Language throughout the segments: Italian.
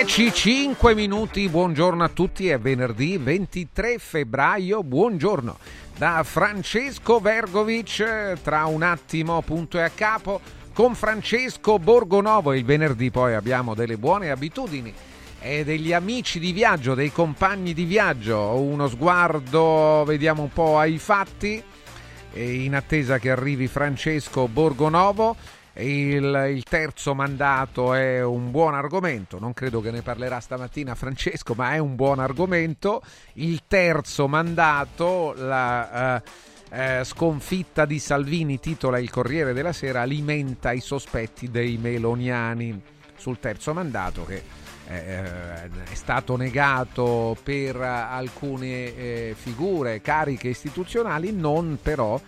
10-5 minuti, buongiorno a tutti, è venerdì 23 febbraio, buongiorno da Francesco Vergovic, tra un attimo punto e a capo con Francesco Borgonovo, il venerdì poi abbiamo delle buone abitudini e degli amici di viaggio, dei compagni di viaggio, uno sguardo, vediamo un po' ai fatti, in attesa che arrivi Francesco Borgonovo il, il, terzo mandato è un buon argomento, non credo che ne parlerà stamattina Francesco, ma è un buon argomento. Il terzo mandato, la eh, eh, sconfitta di Salvini, titola il Corriere della Sera, alimenta i sospetti dei meloniani sul terzo mandato che eh, è stato negato per alcune eh, figure, cariche istituzionali, non però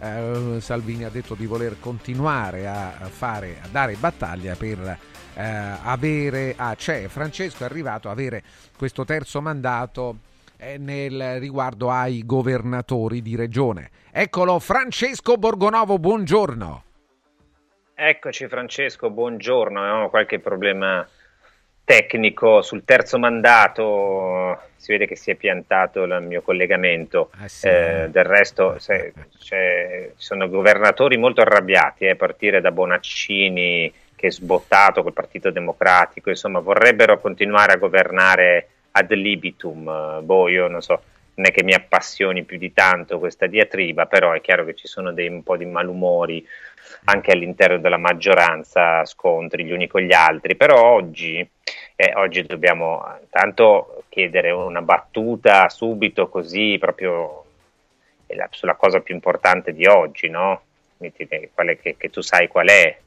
eh, Salvini ha detto di voler continuare a, fare, a dare battaglia per eh, avere, ah, cioè Francesco è arrivato a avere questo terzo mandato eh, nel riguardo ai governatori di regione. Eccolo Francesco Borgonovo, buongiorno. Eccoci Francesco, buongiorno, avevamo qualche problema tecnico sul terzo mandato si vede che si è piantato il mio collegamento. Eh sì. Eh, del resto se, ci sono governatori molto arrabbiati, eh, a partire da Bonaccini che è sbottato col Partito Democratico, insomma vorrebbero continuare a governare ad libitum. Boh, io non so, non è che mi appassioni più di tanto questa diatriba, però è chiaro che ci sono dei, un po' di malumori anche all'interno della maggioranza, scontri gli uni con gli altri, però oggi, eh, oggi dobbiamo intanto chiedere una battuta subito così proprio sulla cosa più importante di oggi, no? Quale, che, che tu sai qual è,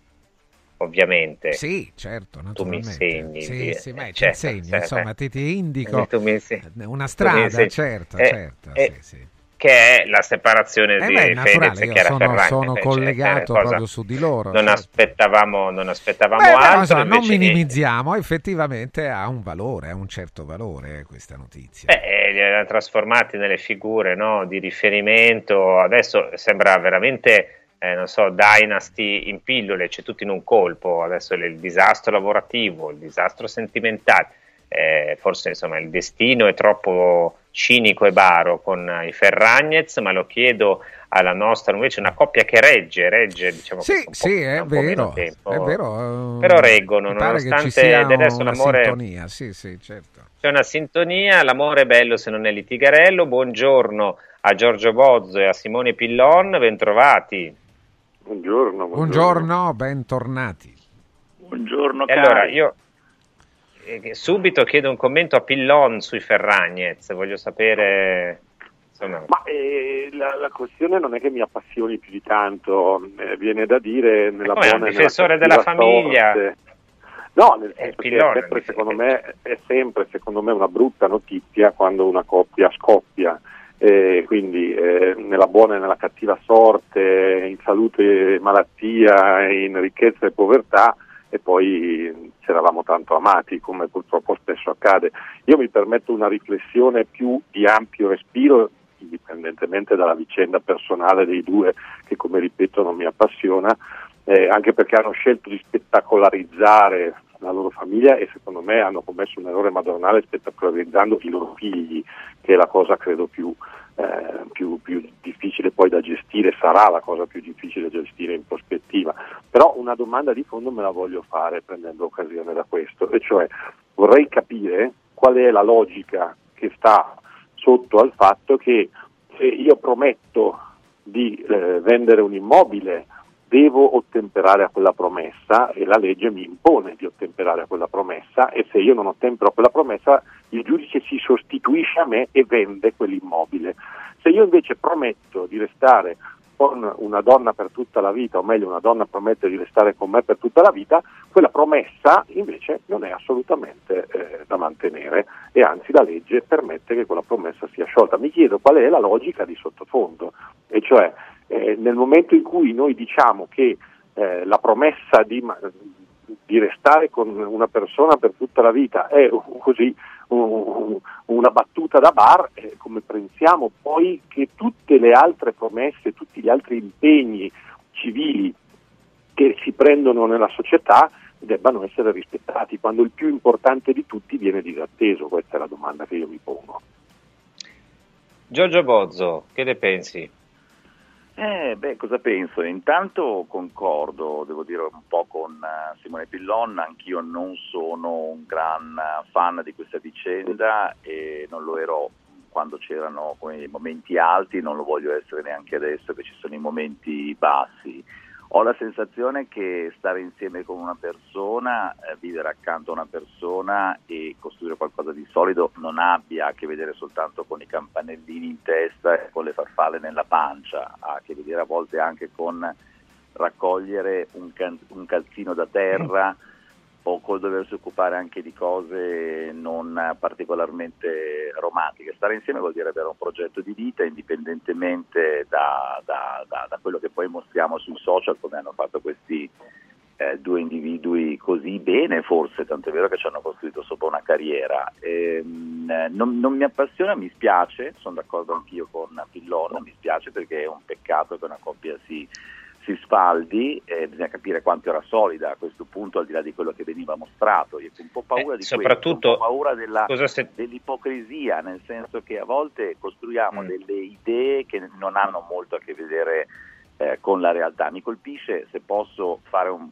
ovviamente. Sì, certo, Tu mi insegni. Sì, di, sì, beh, certo, insegno, certo. insomma, ti, ti indico una strada, certo, Eh, certo, eh, sì, sì. Che è la separazione Eh di beh, Fedez e Chiara sono, Ferragni. sono eh, cioè, collegato proprio su di loro. Non certo. aspettavamo, non aspettavamo Beh, però, altro. insomma, non invece- minimizziamo, effettivamente ha un valore, ha un certo valore eh, questa notizia. Beh, li hanno trasformati nelle figure no, di riferimento. Adesso sembra veramente, eh, non so, Dynasty in pillole, c'è tutto in un colpo. Adesso il disastro lavorativo, il disastro sentimentale. Eh, forse insomma il destino è troppo cinico e baro con i Ferragnez, ma lo chiedo alla nostra invece una coppia che regge, regge diciamo Sì, sì, è vero, tempo. è vero. eh, Però reggono, mi pare che nonostante del resto una l'amore- sintonia, sì, sì, certo. C'è una sintonia, l'amore è bello se non è litigarello. Buongiorno a Giorgio Bozzo e a Simone Pillon, bentrovati. Buongiorno, Buongiorno, bentornati. Buongiorno E cari. allora io subito chiedo un commento a Pillon sui Ferragnez, voglio sapere insomma, Ma eh, la, la questione non è che mi appassioni più di tanto, eh, viene da dire nella come, è un buona difensore della famiglia. sorte. No, nel Eh, senso che Pillon, è sempre, secondo me, è sempre secondo me una brutta notizia quando una coppia scoppia. Eh, quindi eh, nella buona e nella cattiva sorte, in salute e malattia, in ricchezza e povertà, e poi ci eravamo tanto amati, come purtroppo spesso accade. Io mi permetto una riflessione più di ampio respiro, indipendentemente dalla vicenda personale dei due, che come ripeto non mi appassiona, eh, anche perché hanno scelto di spettacolarizzare la loro famiglia e secondo me hanno commesso un errore madornale spettacolarizzando i loro figli, che è la cosa credo più, eh, più, più difficile poi da gestire, sarà la cosa più difficile da gestire in prospettiva. Però una domanda di fondo me la voglio fare prendendo occasione da questo, e cioè vorrei capire qual è la logica che sta sotto al fatto che se io prometto di eh, vendere un immobile devo ottemperare a quella promessa e la legge mi impone di ottemperare a quella promessa e se io non ottempero a quella promessa il giudice si sostituisce a me e vende quell'immobile. Se io invece prometto di restare con una donna per tutta la vita, o meglio una donna promette di restare con me per tutta la vita, quella promessa invece non è assolutamente eh, da mantenere e anzi la legge permette che quella promessa sia sciolta. Mi chiedo qual è la logica di sottofondo, e cioè eh, nel momento in cui noi diciamo che eh, la promessa di, di restare con una persona per tutta la vita è così un- una battuta da bar, eh, come pensiamo poi che tutte le altre promesse, tutti gli altri impegni civili che si prendono nella società debbano essere rispettati, quando il più importante di tutti viene disatteso? Questa è la domanda che io mi pongo. Giorgio Bozzo, che ne pensi? Eh, beh, cosa penso? Intanto concordo, devo dire un po' con eh, Simone Pillon, anch'io non sono un gran eh, fan di questa vicenda e non lo ero quando c'erano i momenti alti, non lo voglio essere neanche adesso che ci sono i momenti bassi. Ho la sensazione che stare insieme con una persona, eh, vivere accanto a una persona e costruire qualcosa di solido non abbia a che vedere soltanto con i campanellini in testa e con le farfalle nella pancia, ha a che vedere a volte anche con raccogliere un, can- un calzino da terra o col doversi occupare anche di cose non particolarmente romantiche. Stare insieme vuol dire avere un progetto di vita indipendentemente da, da- da- da quello che poi mostriamo sui social come hanno fatto questi eh, due individui così bene, forse, tanto è vero che ci hanno costruito sopra una carriera. Ehm, eh, non, non mi appassiona, mi spiace, sono d'accordo anch'io con Pillon, mi spiace perché è un peccato che una coppia si si sfaldi, eh, bisogna capire quanto era solida a questo punto, al di là di quello che veniva mostrato. Io ho un po' paura eh, di soprattutto, questo, paura della, se... dell'ipocrisia, nel senso che a volte costruiamo mm. delle idee che non hanno molto a che vedere eh, con la realtà. Mi colpisce, se posso fare un,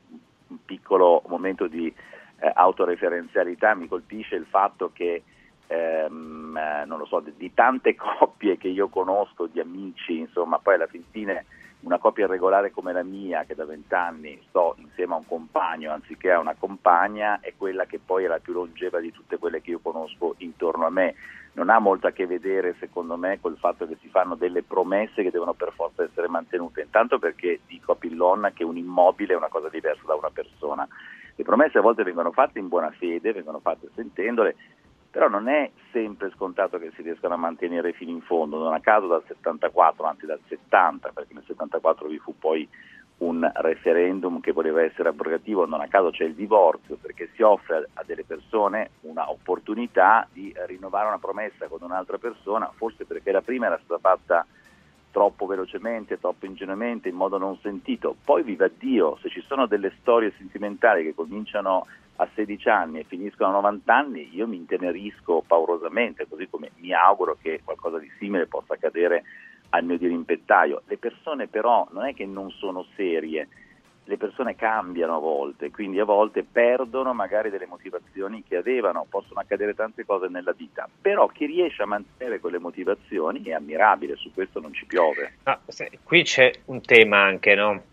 un piccolo momento di eh, autoreferenzialità, mi colpisce il fatto che ehm, eh, non lo so, di, di, tante coppie che io conosco, di amici, insomma, poi alla fine una coppia irregolare come la mia, che da vent'anni sto insieme a un compagno anziché a una compagna, è quella che poi è la più longeva di tutte quelle che io conosco intorno a me. Non ha molto a che vedere, secondo me, col fatto che si fanno delle promesse che devono per forza essere mantenute. Intanto perché dico a Pillon che un immobile è una cosa diversa da una persona. Le promesse a volte vengono fatte in buona fede, vengono fatte sentendole, però non è sempre scontato che si riescano a mantenere fino in fondo, non a caso dal 74, anzi dal 70, perché nel 74 vi fu poi un referendum che voleva essere abrogativo, non a caso c'è il divorzio, perché si offre a delle persone un'opportunità di rinnovare una promessa con un'altra persona, forse perché la prima era stata fatta troppo velocemente, troppo ingenuamente, in modo non sentito. Poi viva Dio, se ci sono delle storie sentimentali che cominciano a 16 anni e finiscono a 90 anni, io mi intenerisco paurosamente, così come mi auguro che qualcosa di simile possa accadere al mio dirimpettaio. Le persone però non è che non sono serie, le persone cambiano a volte, quindi a volte perdono magari delle motivazioni che avevano, possono accadere tante cose nella vita, però chi riesce a mantenere quelle motivazioni è ammirabile, su questo non ci piove. Ah, qui c'è un tema anche, no?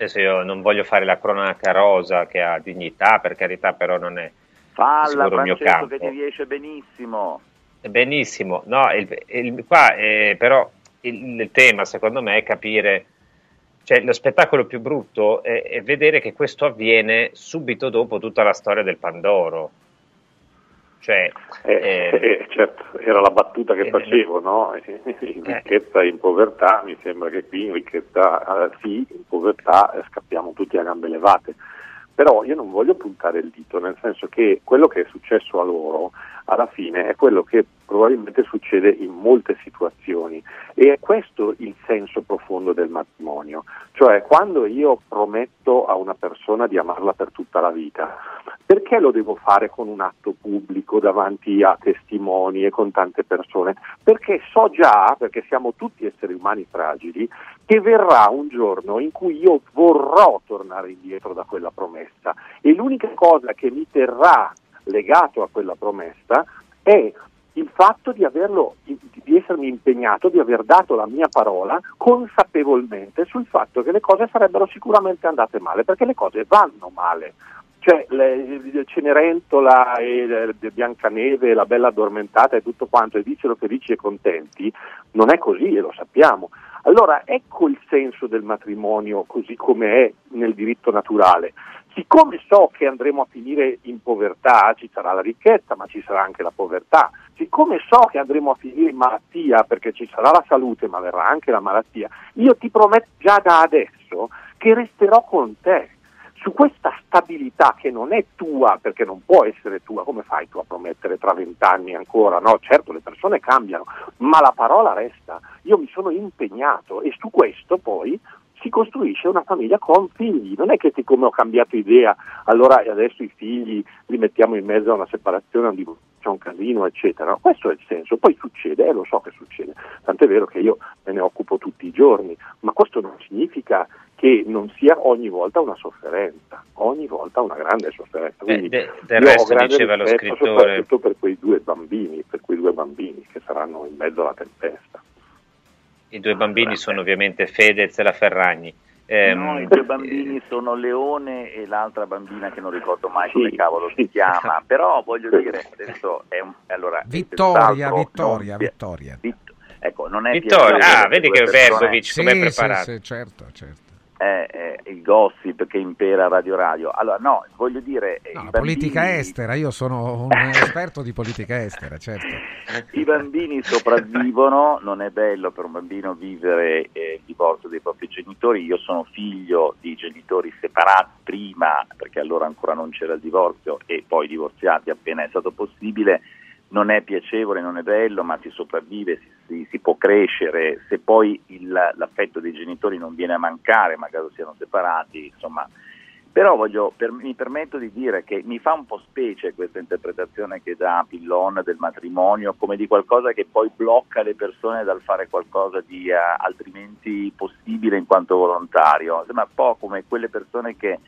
Adesso io non voglio fare la cronaca rosa che ha dignità, per carità, però non è Falla, il mio campo. che ti riesce benissimo. Benissimo, no, il, il, qua è, però il, il, tema secondo me è capire, cioè lo spettacolo più brutto è, è vedere che questo avviene subito dopo tutta la storia del Pandoro. Cioè, eh, eh, eh, certo, era la battuta che eh, facevo, no? in eh. ricchezza e in povertà, mi sembra che qui in ricchezza eh, sì, in povertà scappiamo tutti a gambe levate. Però io non voglio puntare il dito, nel senso che quello che è successo a loro alla fine è quello che probabilmente succede in molte situazioni. E è questo il senso profondo del matrimonio, cioè quando io prometto a una persona di amarla per tutta la vita, perché lo devo fare con un atto pubblico davanti a testimoni e con tante persone? Perché so già, perché siamo tutti esseri umani fragili, che verrà un giorno in cui io vorrò tornare indietro da quella promessa. E l'unica cosa che mi terrà legato a quella promessa è il fatto di, averlo, di essermi impegnato, di aver dato la mia parola consapevolmente sul fatto che le cose sarebbero sicuramente andate male, perché le cose vanno male. Cioè le, Cenerentola e Biancaneve, la bella addormentata e tutto quanto, e dicelo felici e contenti, non è così e lo sappiamo. Allora ecco il senso del matrimonio così come è nel diritto naturale. Siccome so che andremo a finire in povertà, ci sarà la ricchezza, ma ci sarà anche la povertà. Siccome so che andremo a finire in malattia, perché ci sarà la salute, ma verrà anche la malattia, io ti prometto già da adesso che resterò con te su questa stabilità che non è tua, perché non può essere tua, come fai tu a promettere tra vent'anni ancora? No, certo le persone cambiano, ma la parola resta. Io mi sono impegnato e su questo poi si costruisce una famiglia con figli, non è che siccome ho cambiato idea allora adesso i figli li mettiamo in mezzo a una separazione, a un divorzio, c'è un casino, eccetera. Questo è il senso, poi succede, e eh, lo so che succede, tant'è vero che io me ne occupo tutti i giorni, ma questo non significa che non sia ogni volta una sofferenza, ogni volta una grande sofferenza. Quindi Beh, de, del resto diceva lo scrittore soprattutto per quei due bambini, per quei due bambini che saranno in mezzo alla tempesta. I due bambini sono ovviamente Fedez e la Ferragni. Eh, no, i due bambini sono Leone e l'altra bambina che non ricordo mai come cavolo si chiama, però voglio dire, adesso è un... Allora, Vittoria, Vittoria, non, Vittoria. Vitt- ecco, non è Vittoria, ah, vedi che Vergovic sì, come è preparato. Sì, sì, certo, certo è il gossip che impera Radio Radio. Allora, no, voglio dire... No, bambini... politica estera, io sono un esperto di politica estera, certo. I bambini sopravvivono, non è bello per un bambino vivere eh, il divorzio dei propri genitori, io sono figlio di genitori separati prima, perché allora ancora non c'era il divorzio, e poi divorziati appena è stato possibile, non è piacevole, non è bello, ma si sopravvive, si si, si può crescere, se poi il, l'affetto dei genitori non viene a mancare, magari siano separati, insomma. Però voglio, per, mi permetto di dire che mi fa un po' specie questa interpretazione che dà Pillon del matrimonio come di qualcosa che poi blocca le persone dal fare qualcosa di uh, altrimenti possibile in quanto volontario. Sembra un po' come quelle persone che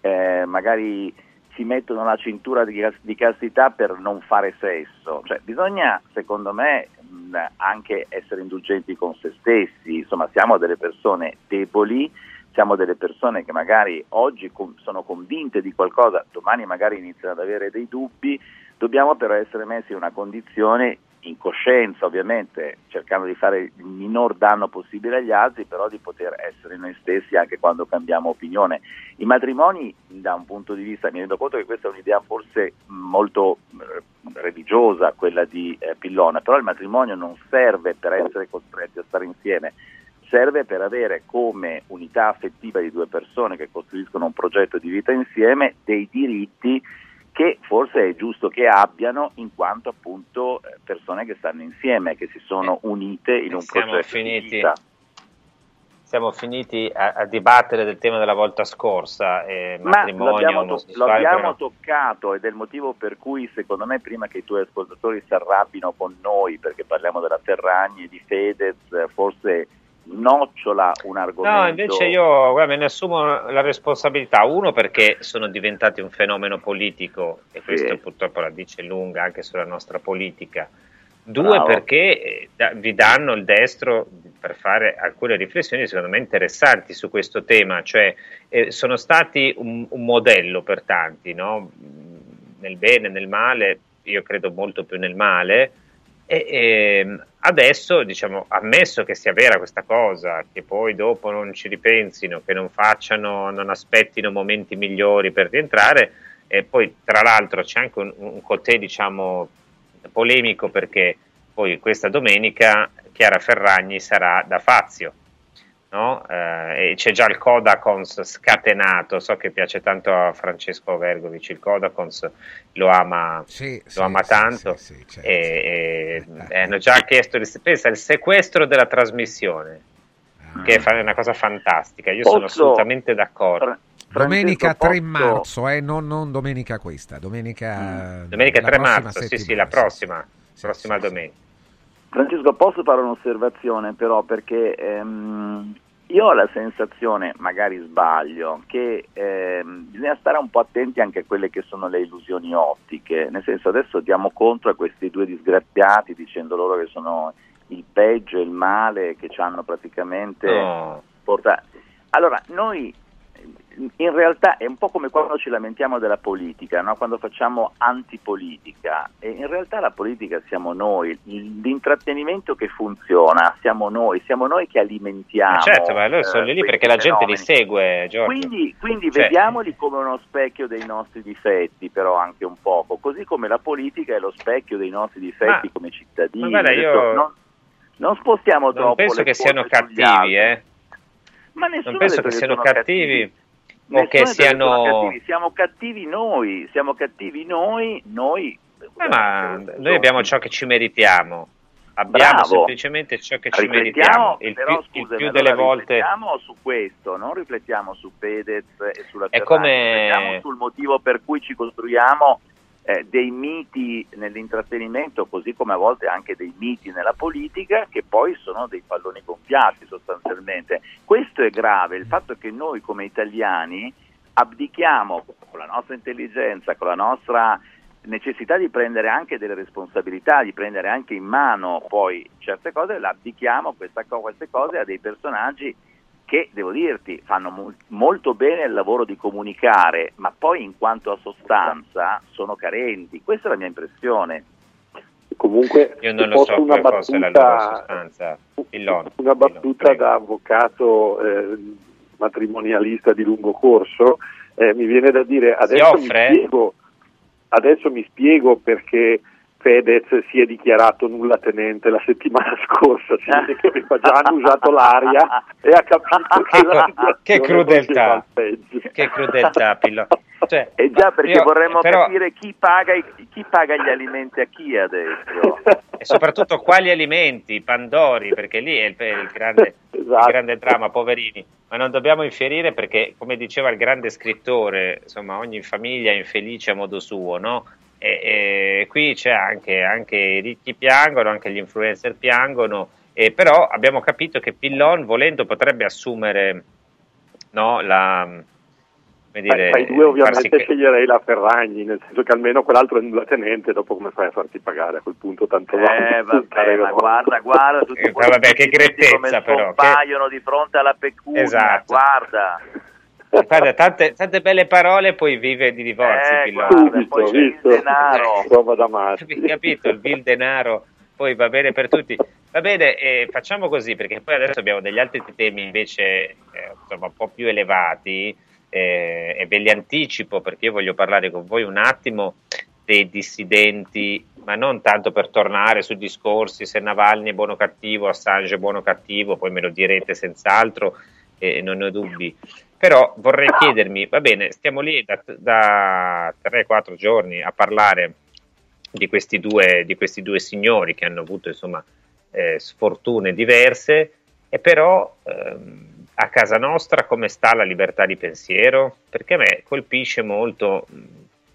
eh, magari si mettono la cintura di, di, castità per non fare sesso. Cioè, bisogna, secondo me, mh, anche essere indulgenti con se stessi. Insomma, siamo delle persone deboli, siamo delle persone che magari oggi com- sono convinte di qualcosa, domani magari iniziano ad avere dei dubbi. Dobbiamo però essere messi in una condizione in coscienza ovviamente, cercando di fare il minor danno possibile agli altri, però di poter essere noi stessi anche quando cambiamo opinione. I matrimoni, da un punto di vista, mi rendo conto che questa è un'idea forse molto eh, religiosa, quella di eh, Pillona, però il matrimonio non serve per essere costretti a stare insieme, serve per avere come unità affettiva di due persone che costruiscono un progetto di vita insieme dei diritti che forse è giusto che abbiano in quanto appunto eh, persone che stanno insieme, che si sono eh, unite in un siamo progetto finiti, di vita. Siamo finiti a, a, dibattere del tema della volta scorsa, eh, Ma lo abbiamo, to- lo abbiamo toccato ed è il motivo per cui secondo me prima che i tuoi ascoltatori si arrabbino con noi perché parliamo della Ferragni e di Fedez, forse nocciola un argomento. No, invece io guarda, me ne assumo la responsabilità. Uno perché sono diventati un fenomeno politico e sì. questo purtroppo la dice lunga anche sulla nostra politica. Due Bravo. perché eh, vi danno il destro per fare alcune riflessioni secondo me interessanti su questo tema, cioè eh, sono stati un, un, modello per tanti, no? nel bene, nel male, io credo molto più nel male, e, e, ehm, adesso, diciamo, ammesso che sia vera questa cosa, che poi dopo non ci ripensino, che non facciano, non aspettino momenti migliori per rientrare, e poi tra l'altro c'è anche un, un cotè, diciamo, polemico perché poi questa domenica Chiara Ferragni sarà da Fazio no? eh, e c'è già il Codacons scatenato, so che piace tanto a Francesco Vergovic, il Codacons lo ama, sì, lo sì, ama sì, tanto certo. e, e hanno già chiesto, pensa, il sequestro della trasmissione, ah. che è una cosa fantastica, io Posso... sono assolutamente d'accordo. Domenica 3 marzo, eh, non, non, domenica questa, domenica, mm. domenica 3 marzo, sì, sì, la prossima, prossima domenica. Francesco, posso fare un'osservazione però perché ehm, io ho la sensazione, magari sbaglio, che ehm, bisogna stare un po' attenti anche a quelle che sono le illusioni ottiche, nel senso adesso diamo contro a questi due disgraziati dicendo loro che sono il peggio e il male che ci hanno praticamente no. portato. Allora, noi in realtà è un po' come quando ci lamentiamo della politica, no? quando facciamo antipolitica, e in realtà la politica siamo noi, l'intrattenimento che funziona siamo noi, siamo noi che alimentiamo. Ma certo, ma loro sono eh, lì perché la gente li segue, Giorgio. Quindi, quindi cioè. vediamoli come uno specchio dei nostri difetti, però anche un poco, così come la politica è lo specchio dei nostri difetti ma, come cittadini. Ma guarda, io... non, non spostiamo non troppo. penso che siano cattivi, eh. Ma non penso che siano cattivi. cattivi o che siano... Siamo cattivi noi, siamo cattivi noi, noi... Eh, ma noi abbiamo ciò che ci meritiamo. Abbiamo Bravo. semplicemente ciò che ci meritiamo. Il però, più, scusami, il più delle allora volte. Riflettiamo su questo, non riflettiamo su Fedez e sulla Ferrari, come... riflettiamo sul motivo per cui ci costruiamo eh, dei miti nell'intrattenimento, così come a volte anche dei miti nella politica, che poi sono dei palloni gonfiati sostanzialmente. Questo è grave, il fatto che noi come italiani abdichiamo con la nostra intelligenza, con la nostra necessità di prendere anche delle responsabilità, di prendere anche in mano poi certe cose, l'abdichiamo questa, queste cose a dei personaggi che, devo dirti, fanno mo- molto bene il lavoro di comunicare, ma poi in quanto a sostanza sono carenti. Questa è la mia impressione. Comunque, io non lo so una battuta, la loro sostanza. Pillon, una battuta da avvocato eh, matrimonialista di lungo corso, eh, mi viene da dire adesso mi, spiego, adesso mi spiego perché Fedez si è dichiarato nulla tenente la settimana scorsa, si vede che aveva già hanno usato l'aria e ha capito che la che crudeltà, che crudeltà, Pillo. Cioè, e già perché io, vorremmo però... capire chi paga, chi paga, gli alimenti a chi adesso. E soprattutto quali alimenti, Pandori, perché lì è il, il, grande, esatto. il grande dramma, poverini. Ma non dobbiamo infierire perché, come diceva il grande scrittore, insomma, ogni famiglia è infelice a modo suo, no? E, e qui c'è anche, anche i ricchi piangono, anche gli influencer piangono, e però abbiamo capito che Pillon, volendo, potrebbe assumere no, la dire, tra i due ovviamente farsi... sceglierei la Ferragni, nel senso che almeno quell'altro è nulla tenente, dopo come fai a farti pagare a quel punto tanto Eh vabbè, ma guarda, guarda tutti eh, vabbè, che grettezza però. Compaiono che... di fronte alla pecunia, esatto. guarda. Guarda, tante, tante, belle parole poi vive di divorzi. Eh, guarda, poi c'è il denaro. Prova da matti. Capito, il vil denaro poi va bene per tutti. Va bene, eh, facciamo così perché poi adesso abbiamo degli altri temi invece eh, insomma, un po' più elevati eh, e ve li anticipo perché io voglio parlare con voi un attimo dei dissidenti, ma non tanto per tornare su discorsi se Navalny è buono o cattivo, Assange è buono o cattivo, poi me lo direte senz'altro e non ne ho dubbi. Però vorrei chiedermi, va bene, stiamo lì da, da 3-4 giorni a parlare di questi, due, di questi due signori che hanno avuto insomma eh, sfortune diverse e però ehm, a casa nostra come sta la libertà di pensiero? Perché a me colpisce molto,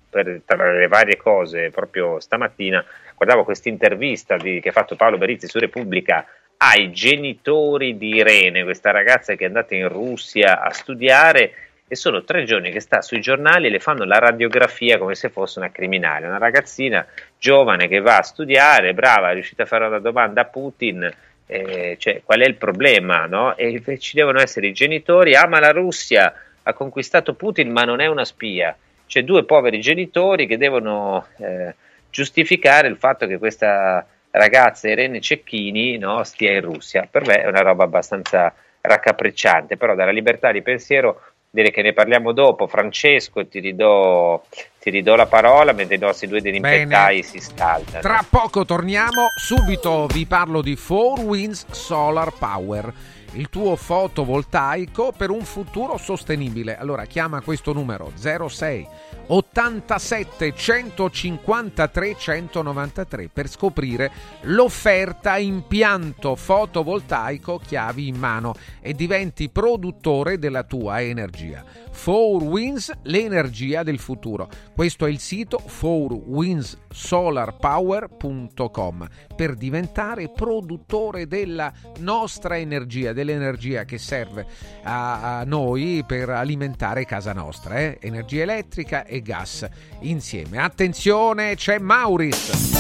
per, tra le varie cose, proprio stamattina guardavo questa intervista che ha fatto Paolo Berizzi su Repubblica ai genitori di Irene, questa ragazza che è andata in Russia a studiare e sono tre giorni che sta sui giornali e le fanno la radiografia come se fosse una criminale, una ragazzina giovane che va a studiare, brava, è riuscita a fare una domanda a Putin eh, cioè, qual è il problema? No? E ci devono essere i genitori, ama la Russia, ha conquistato Putin ma non è una spia. C'è due poveri genitori che devono eh, giustificare il fatto che questa ragazza Irene Cecchini no, stia in Russia. Per me è una roba abbastanza raccapricciante, però dalla libertà di pensiero direi che ne parliamo dopo. Francesco, ti ridò, ti ridò la parola mentre i nostri due dirimpettai si scaldano. Tra poco torniamo, subito vi parlo di 4 Winds Solar Power il tuo fotovoltaico per un futuro sostenibile. Allora chiama questo numero 06 87 153 193 per scoprire l'offerta impianto fotovoltaico chiavi in mano e diventi produttore della tua energia. 4Winds, l'energia del futuro. Questo è il sito 4windsolarpower.com per diventare produttore della nostra energia, dell'energia che serve a, a noi per alimentare casa nostra, eh? energia elettrica e gas insieme. Attenzione, c'è Mauris.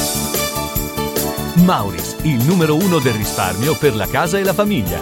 Mauris, il numero uno del risparmio per la casa e la famiglia.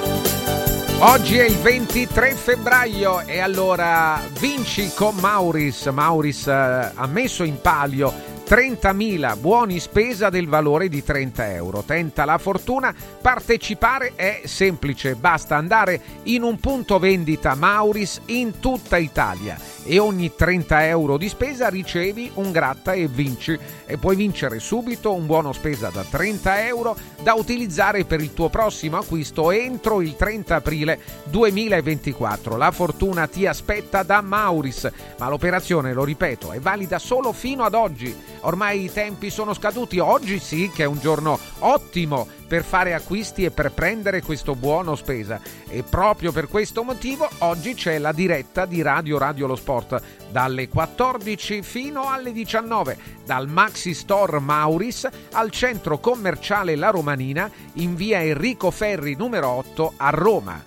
Oggi è il 23 febbraio e allora vinci con Mauris. Mauris eh, ha messo in palio 30.000 buoni spesa del valore di 30 euro. Tenta la fortuna, partecipare è semplice, basta andare in un punto vendita Mauris in tutta Italia e ogni 30 euro di spesa ricevi un gratta e vinci e puoi vincere subito un buono spesa da 30 euro da utilizzare per il tuo prossimo acquisto entro il 30 aprile 2024. La fortuna ti aspetta da Mauris, ma l'operazione, lo ripeto, è valida solo fino ad oggi ormai i tempi sono scaduti, oggi sì che è un giorno ottimo per fare acquisti e per prendere questo buono spesa. E proprio per questo motivo oggi c'è la diretta di Radio Radio Lo Sport. Dalle 14 fino alle 19 dal Maxi Store Mauris al centro commerciale La Romanina in via Enrico Ferri numero 8 a Roma.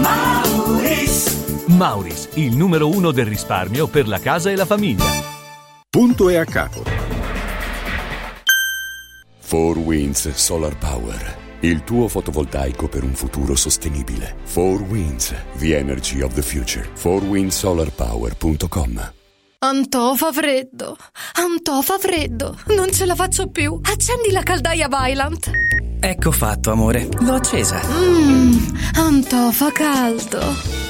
Mauris Mauris, il numero uno del risparmio per la casa e la famiglia. Punto e a capo. 4 Winds Solar Power. Il tuo fotovoltaico per un futuro sostenibile. 4 Winds, the energy of the future. 4windsolarpower.com Antò fa freddo, Antò fa freddo, non ce la faccio più. Accendi la caldaia Vylant. Ecco fatto, amore, l'ho accesa. Mmm, Antò fa caldo.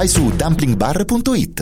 su dumplingbar.it.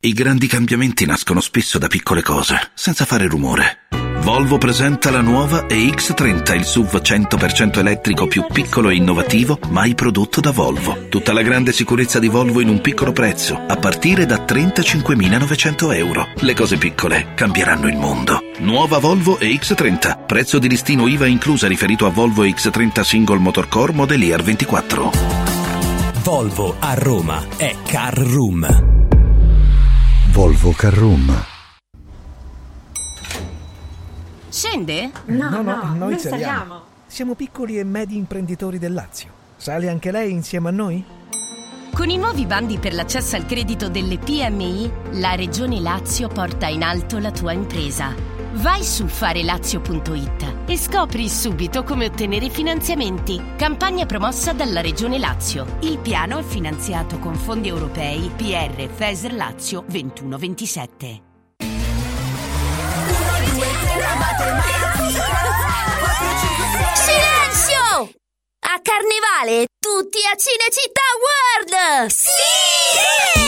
I grandi cambiamenti nascono spesso da piccole cose, senza fare rumore. Volvo presenta la nuova EX30, il SUV 100% elettrico più piccolo e innovativo mai prodotto da Volvo. Tutta la grande sicurezza di Volvo in un piccolo prezzo, a partire da 35.900 euro. Le cose piccole cambieranno il mondo. Nuova Volvo EX30, prezzo di listino IVA inclusa riferito a Volvo EX30 Single Motor Core Modelier 24. Volvo a Roma è Car Room. Volvo Carrum. Scende? No, no, no noi, noi saliamo. Siamo piccoli e medi imprenditori del Lazio. Sale anche lei insieme a noi? Con i nuovi bandi per l'accesso al credito delle PMI, la Regione Lazio porta in alto la tua impresa. Vai su farelazio.it e scopri subito come ottenere finanziamenti. Campagna promossa dalla Regione Lazio. Il piano è finanziato con fondi europei PR FESR Lazio 2127. Silenzio! A Carnevale tutti a Cinecittà World! Sì!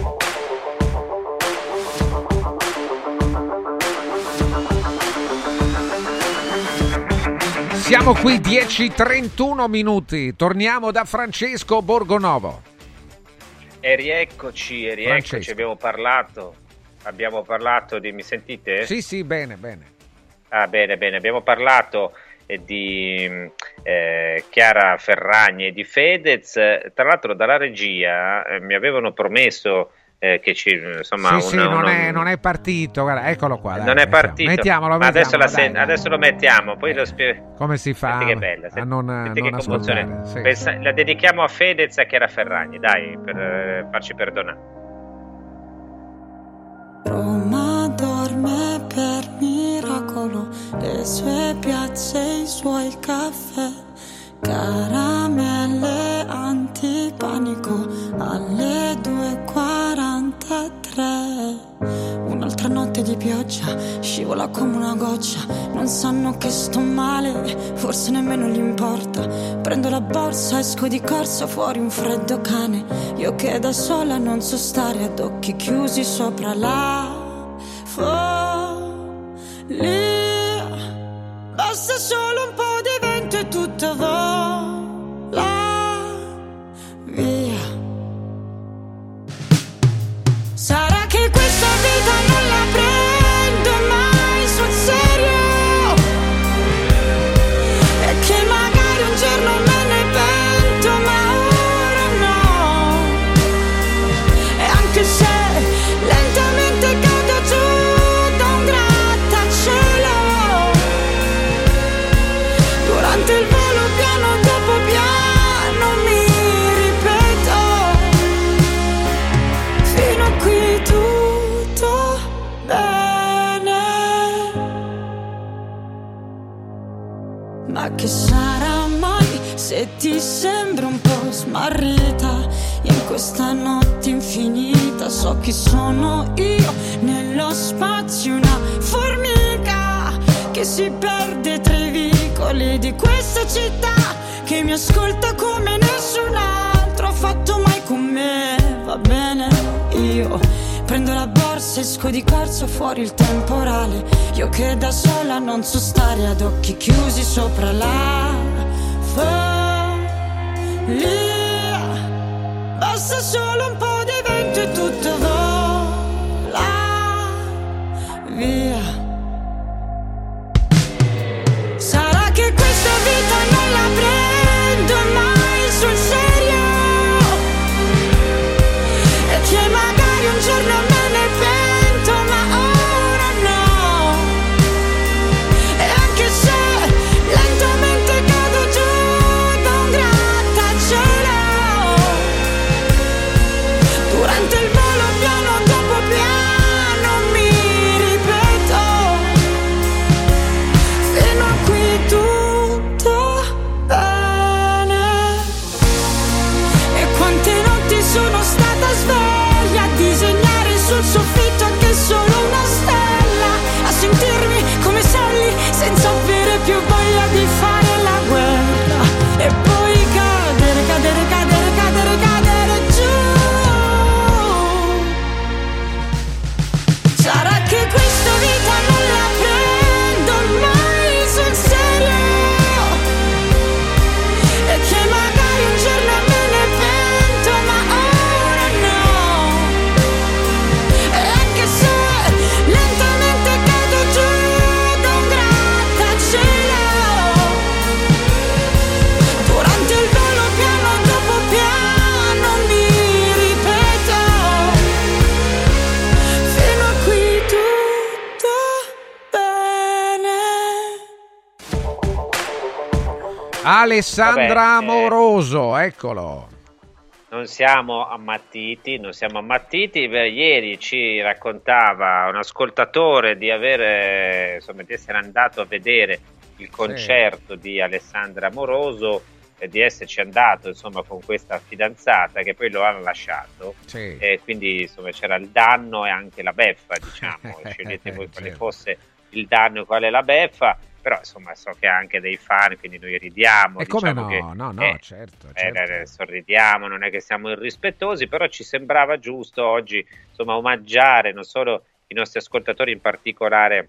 Siamo qui 10.31 minuti, torniamo da Francesco Borgonovo. E rieccoci, e rieccoci, abbiamo parlato abbiamo parlato di... mi sentite? Sì, sì, bene, bene. Ah, bene, bene, abbiamo parlato eh, di eh, Chiara Ferragni e di Fedez. Tra l'altro dalla regia eh, mi avevano promesso eh, che ci insomma sì, una, sì, non, una- è, non è partito, guarda, eccolo qua. dai, non è partito. Mettiamolo, Ma adesso, mettiamolo, la sen- dai, dai. adesso lo mettiamo, poi lo spiego. Come si fa Senti che bella, a senti- non, senti non che commozione. Sì, Pensa- La dedichiamo a Fedez e a Chiara Ferragni, dai, per eh, farci perdonare. Roma dorme per miracolo, le sue piazze, i suoi caffè, caramelle antipanico alle 2.43. Un'altra notte di pioggia, scivola come una goccia, non sanno che sto male, forse nemmeno gli importa. Prendo la borsa, esco di corsa, fuori un freddo cane, io che da sola non so stare ad occhi chiusi sopra la follia. Se ti sembra un po' smarrita in questa notte infinita? So chi sono io nello spazio, una formica che si perde tra i vicoli di questa città che mi ascolta come nessun altro ha fatto mai con me. Va bene, io prendo la borsa, esco di corsa fuori il temporale. Io che da sola non so stare ad occhi chiusi sopra la follia. Basta solo un po' Alessandra Vabbè, eh, Amoroso, eccolo. Non siamo ammattiti, non siamo ammattiti. Ieri ci raccontava un ascoltatore di, avere, insomma, di essere andato a vedere il concerto di Alessandra Amoroso e di esserci andato insomma, con questa fidanzata che poi lo hanno lasciato. Sì. E quindi insomma, c'era il danno e anche la beffa, diciamo. Scegliete voi quale Certo. fosse il danno e quale la beffa. Però insomma so che ha anche dei fan, quindi noi ridiamo. E come diciamo no? che, no, no, eh, certo. eh, certo. eh, sorridiamo, non è che siamo irrispettosi, però ci sembrava giusto oggi insomma omaggiare non solo i nostri ascoltatori, in particolare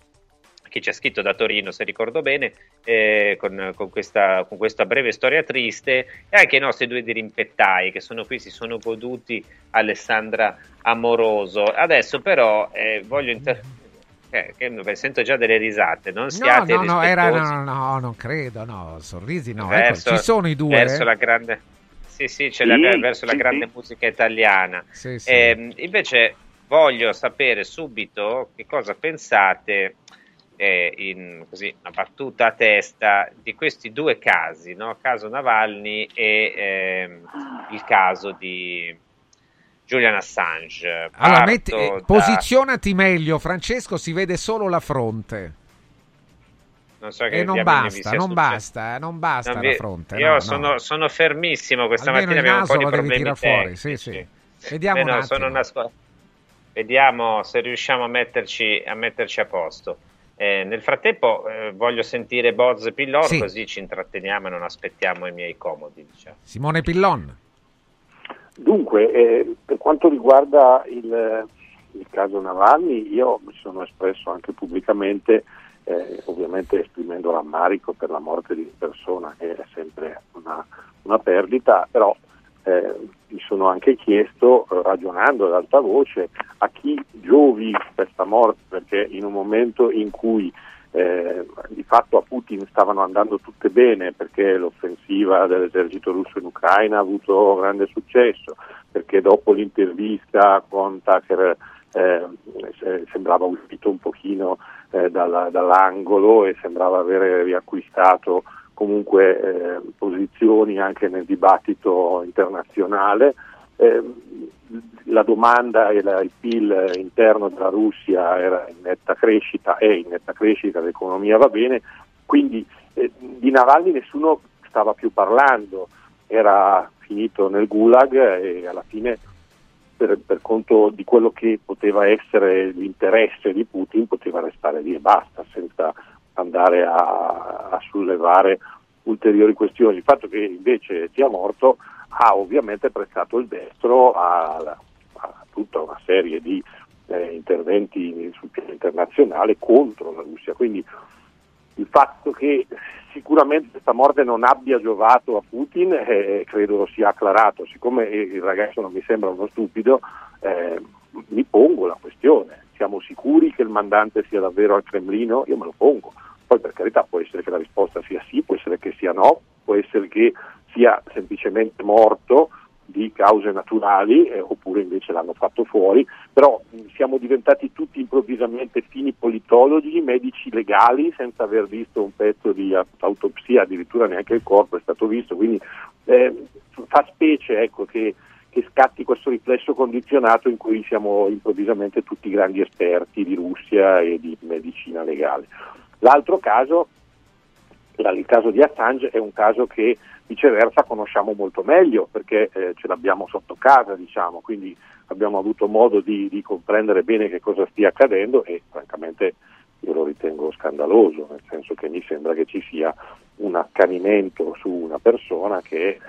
chi ci ha scritto da Torino, se ricordo bene, eh, con, con, questa, con, questa, breve storia triste, e anche i nostri due dirimpettai che sono qui, si sono goduti Alessandra Amoroso. Adesso però eh, voglio intervenire. Eh, che, sento già delle risate, non siate no, no, no, era, no, no, non credo, no, sorrisi no, verso, ecco, ci sono i due. Verso la grande, sì, sì, c'è sì, la, verso sì, la grande sì. musica italiana. Eh, invece voglio sapere subito che cosa pensate eh, in così, una battuta a testa di questi due casi, no? caso Navalny e eh, il caso di Julian Assange. Allora, metti, eh, da... posizionati meglio, Francesco, si vede solo la fronte. Non so e non basta, non basta, eh, non basta, non la fronte. Io no, sono, no. sono, fermissimo questa Almeno mattina, abbiamo un po' di problemi fuori. Sì, sì. Vediamo Beh, no, sono una. Vediamo se riusciamo a metterci a, metterci a posto. Eh, nel frattempo eh, voglio sentire Boz Pillon, sì. così ci intratteniamo e non aspettiamo i miei comodi. Diciamo. Simone Pillon. Dunque, eh, per quanto riguarda il, il, caso Navalny, io mi sono espresso anche pubblicamente, eh, ovviamente esprimendo rammarico per la morte di persona, che è sempre una, una perdita, però eh, mi sono anche chiesto, ragionando ad alta voce, a chi giovi questa morte, perché in un momento in cui eh, di fatto a Putin stavano andando tutte bene perché l'offensiva dell'esercito russo in Ucraina ha avuto grande successo, perché dopo l'intervista con Tucker eh, sembrava uscito un pochino eh, dalla, dall'angolo e sembrava avere riacquistato comunque eh, posizioni anche nel dibattito internazionale. Eh, la domanda e la, il PIL interno della Russia era in netta crescita, è in netta crescita, l'economia va bene, quindi eh, di Navalny nessuno stava più parlando, era finito nel gulag e alla fine per, per, conto di quello che poteva essere l'interesse di Putin poteva restare lì e basta, senza andare a, a sollevare ulteriori questioni. Il fatto che invece sia morto ha ovviamente prestato il destro a, a tutta una serie di eh, interventi sul piano internazionale contro la Russia. Quindi il fatto che sicuramente questa morte non abbia giovato a Putin eh, credo lo sia acclarato. Siccome il ragazzo non mi sembra uno stupido, eh, mi pongo la questione. Siamo sicuri che il mandante sia davvero al Cremlino? Io me lo pongo. Poi per carità può essere che la risposta sia sì, può essere che sia no, può essere che sia semplicemente morto di cause naturali eh, oppure invece l'hanno fatto fuori, però mh, siamo diventati tutti improvvisamente fini politologi, medici legali senza aver visto un pezzo di autopsia, addirittura neanche il corpo è stato visto, quindi eh, fa specie ecco, che, che scatti questo riflesso condizionato in cui siamo improvvisamente tutti grandi esperti di Russia e di medicina legale. L'altro caso, il caso di Assange, è un caso che viceversa conosciamo molto meglio perché eh, ce l'abbiamo sotto casa, diciamo, quindi abbiamo avuto modo di, di, comprendere bene che cosa stia accadendo e francamente io lo ritengo scandaloso, nel senso che mi sembra che ci sia un accanimento su una persona che eh,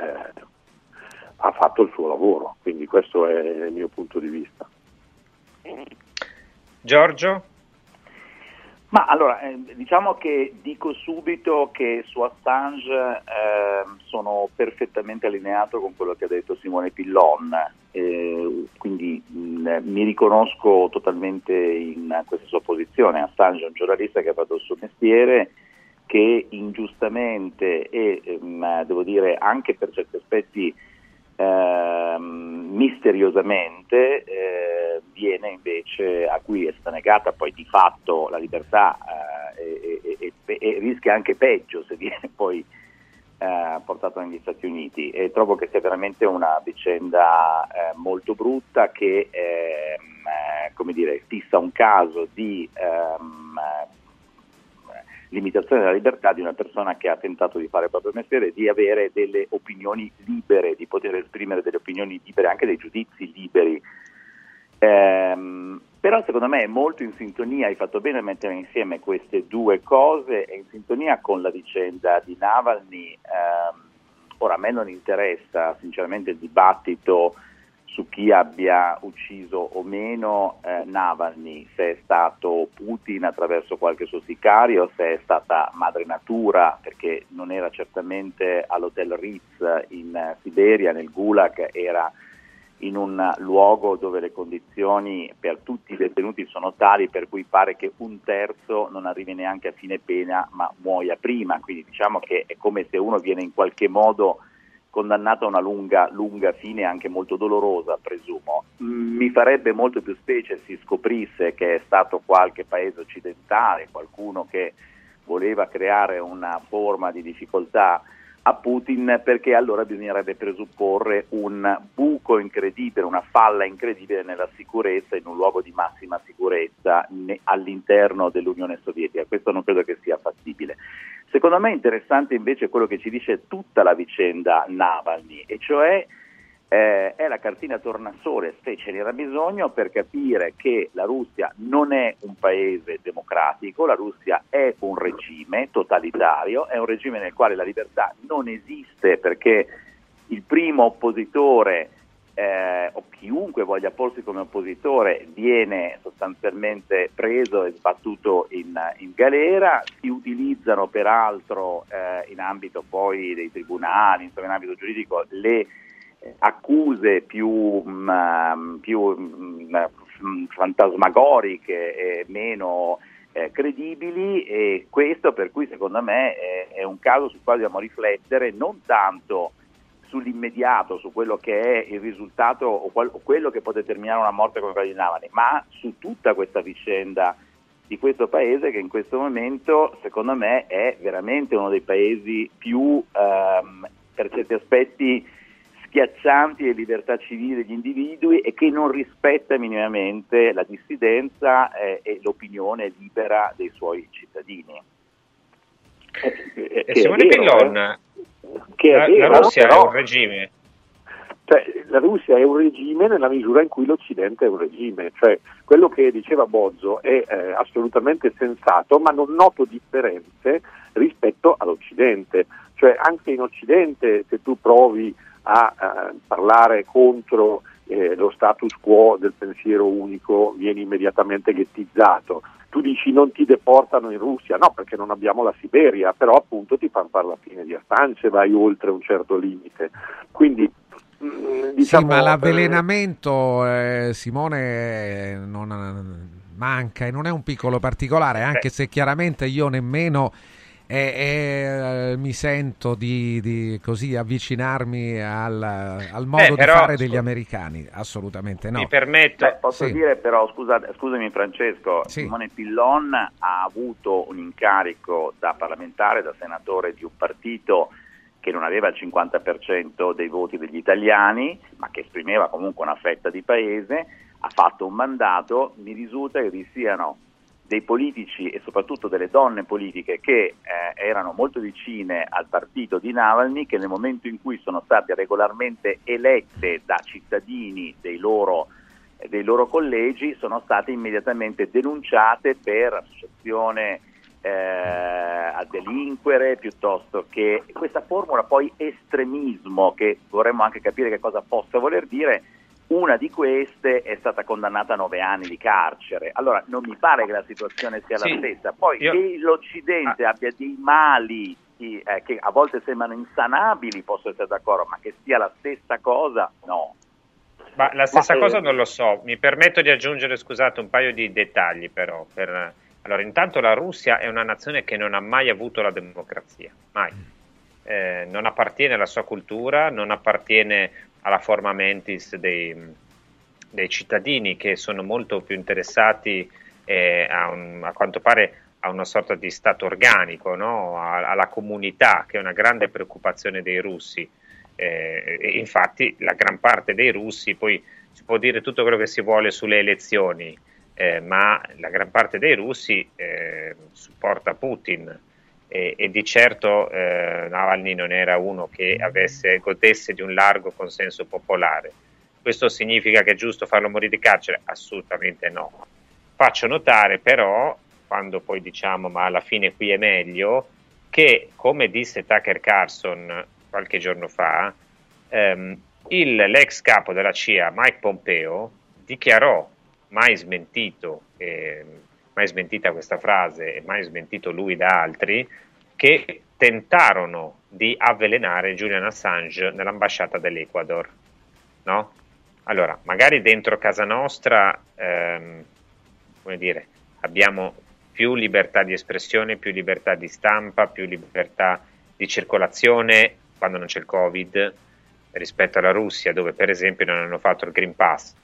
ha fatto il suo lavoro, quindi questo è il mio punto di vista. Giorgio? Ma allora, eh, diciamo che dico subito che su Assange eh, sono perfettamente allineato con quello che ha detto Simone Pillon, eh, quindi mh, mi riconosco totalmente in questa sua posizione. Assange è un giornalista che ha fatto il suo mestiere, che ingiustamente e mh, devo dire anche per certi aspetti eh, misteriosamente eh, viene invece a cui è stata negata poi di fatto la libertà eh, e, e, e, e, rischia anche peggio se viene poi eh, portato negli Stati Uniti. E trovo che sia veramente una vicenda eh, molto brutta che ehm, eh, come dire, fissa un caso di ehm, limitazione della libertà di una persona che ha tentato di fare il proprio mestiere, di avere delle opinioni libere, di poter esprimere delle opinioni libere, anche dei giudizi liberi. Ehm, però secondo me è molto in sintonia, hai fatto bene a mettere insieme queste due cose, è in sintonia con la vicenda di Navalny. Ehm, ora a me non interessa sinceramente il dibattito su chi abbia ucciso o meno eh, Navalny, se è stato Putin attraverso qualche suo sicario, se è stata madre natura, perché non era certamente all'hotel Ritz in Siberia, nel Gulag, era in un luogo dove le condizioni per tutti i detenuti sono tali per cui pare che un terzo non arrivi neanche a fine pena ma muoia prima, quindi diciamo che è come se uno viene in qualche modo condannato a una lunga, lunga fine anche molto dolorosa, presumo. Mi farebbe molto più specie si scoprisse che è stato qualche paese occidentale, qualcuno che voleva creare una forma di difficoltà a Putin perché allora bisognerebbe presupporre un buco incredibile, una falla incredibile nella sicurezza in un luogo di massima sicurezza all'interno dell'Unione Sovietica. Questo non credo che sia fattibile. Secondo me è interessante invece quello che ci dice tutta la vicenda Navalny, e cioè eh, è la cartina tornasole se ce n'era bisogno per capire che la Russia non è un paese democratico, la Russia è un regime totalitario, è un regime nel quale la libertà non esiste perché il primo oppositore eh, o chiunque voglia porsi come oppositore viene sostanzialmente preso e sbattuto in, in galera, si utilizzano peraltro eh, in ambito poi dei tribunali, insomma in ambito giuridico, le accuse più, mh, mm, più mh, mm, fantasmagoriche e meno eh, credibili e questo per cui secondo me è, è un caso sul quale dobbiamo riflettere non tanto sull'immediato, su quello che è il risultato o, qual- o quello che può determinare una morte come quella di Navani, ma su tutta questa vicenda di questo paese che in questo momento secondo me è veramente uno dei paesi più ehm, per certi aspetti schiaccianti le libertà civili degli individui e che non rispetta minimamente la dissidenza eh, e l'opinione libera dei suoi cittadini. Eh, Simone Pillon, eh? la, vero, la Russia però, è un regime. Cioè, la Russia è un regime nella misura in cui l'Occidente è un regime, cioè quello che diceva Bozzo è eh, assolutamente sensato, ma non noto differenze rispetto all'Occidente. Cioè anche in Occidente se tu provi a eh, parlare contro eh, lo status quo del pensiero unico vieni immediatamente ghettizzato tu dici non ti deportano in Russia, no perché non abbiamo la Siberia, però appunto ti fanno fare la fine di Assange, vai oltre un certo limite. Quindi mm, Diciamo, sì, ma l'avvelenamento, eh, Simone, non, manca e non è un piccolo particolare, anche eh. se chiaramente io nemmeno e, e eh, mi sento di, di, così avvicinarmi al, al modo eh, però, di fare degli americani, assolutamente no. Mi permetto. Beh, posso sì. dire però, scusa, scusami Francesco, sì. Simone Pillon ha avuto un incarico da parlamentare, da senatore di un partito che non aveva il 50% dei voti degli italiani, ma che esprimeva comunque una fetta di paese, ha fatto un mandato, mi risulta che vi siano dei politici e soprattutto delle donne politiche che eh, erano molto vicine al partito di Navalny, che nel momento in cui sono state regolarmente elette da cittadini dei loro, eh, dei loro collegi, sono state immediatamente denunciate per associazione eh, a delinquere, piuttosto che questa formula poi estremismo, che vorremmo anche capire che cosa possa voler dire, una di queste è stata condannata a nove anni di carcere. Allora non mi pare che la situazione sia sì, la stessa. Poi io... che l'Occidente ah. abbia dei mali eh, che a volte sembrano insanabili, posso essere d'accordo, ma che sia la stessa cosa, no. Ma la stessa ma, cosa eh... non lo so. Mi permetto di aggiungere, scusate, un paio di dettagli però. Per... Allora, intanto la Russia è una nazione che non ha mai avuto la democrazia, mai. Eh, non appartiene alla sua cultura, non appartiene alla forma mentis dei, dei cittadini che sono molto più interessati eh, a, un, a, quanto pare a una sorta di stato organico, no? a, alla comunità, che è una grande preoccupazione dei russi. Eh, infatti la gran parte dei russi, poi si può dire tutto quello che si vuole sulle elezioni, eh, ma la gran parte dei russi eh, supporta Putin e, e di certo eh, Navalny non era uno che avesse, godesse di un largo consenso popolare. Questo significa che è giusto farlo morire di carcere? Assolutamente no. Faccio notare però, quando poi diciamo ma alla fine qui è meglio, che come disse Tucker Carlson qualche giorno fa, ehm, il, l'ex capo della CIA, Mike Pompeo, dichiarò, mai smentito, eh, mai smentita questa frase e mai smentito lui da altri, che tentarono di avvelenare Julian Assange nell'ambasciata dell'Ecuador. No? Allora, magari dentro casa nostra, ehm, come dire, abbiamo più libertà di espressione, più libertà di stampa, più libertà di circolazione quando non c'è il Covid rispetto alla Russia, dove per esempio non hanno fatto il Green Pass.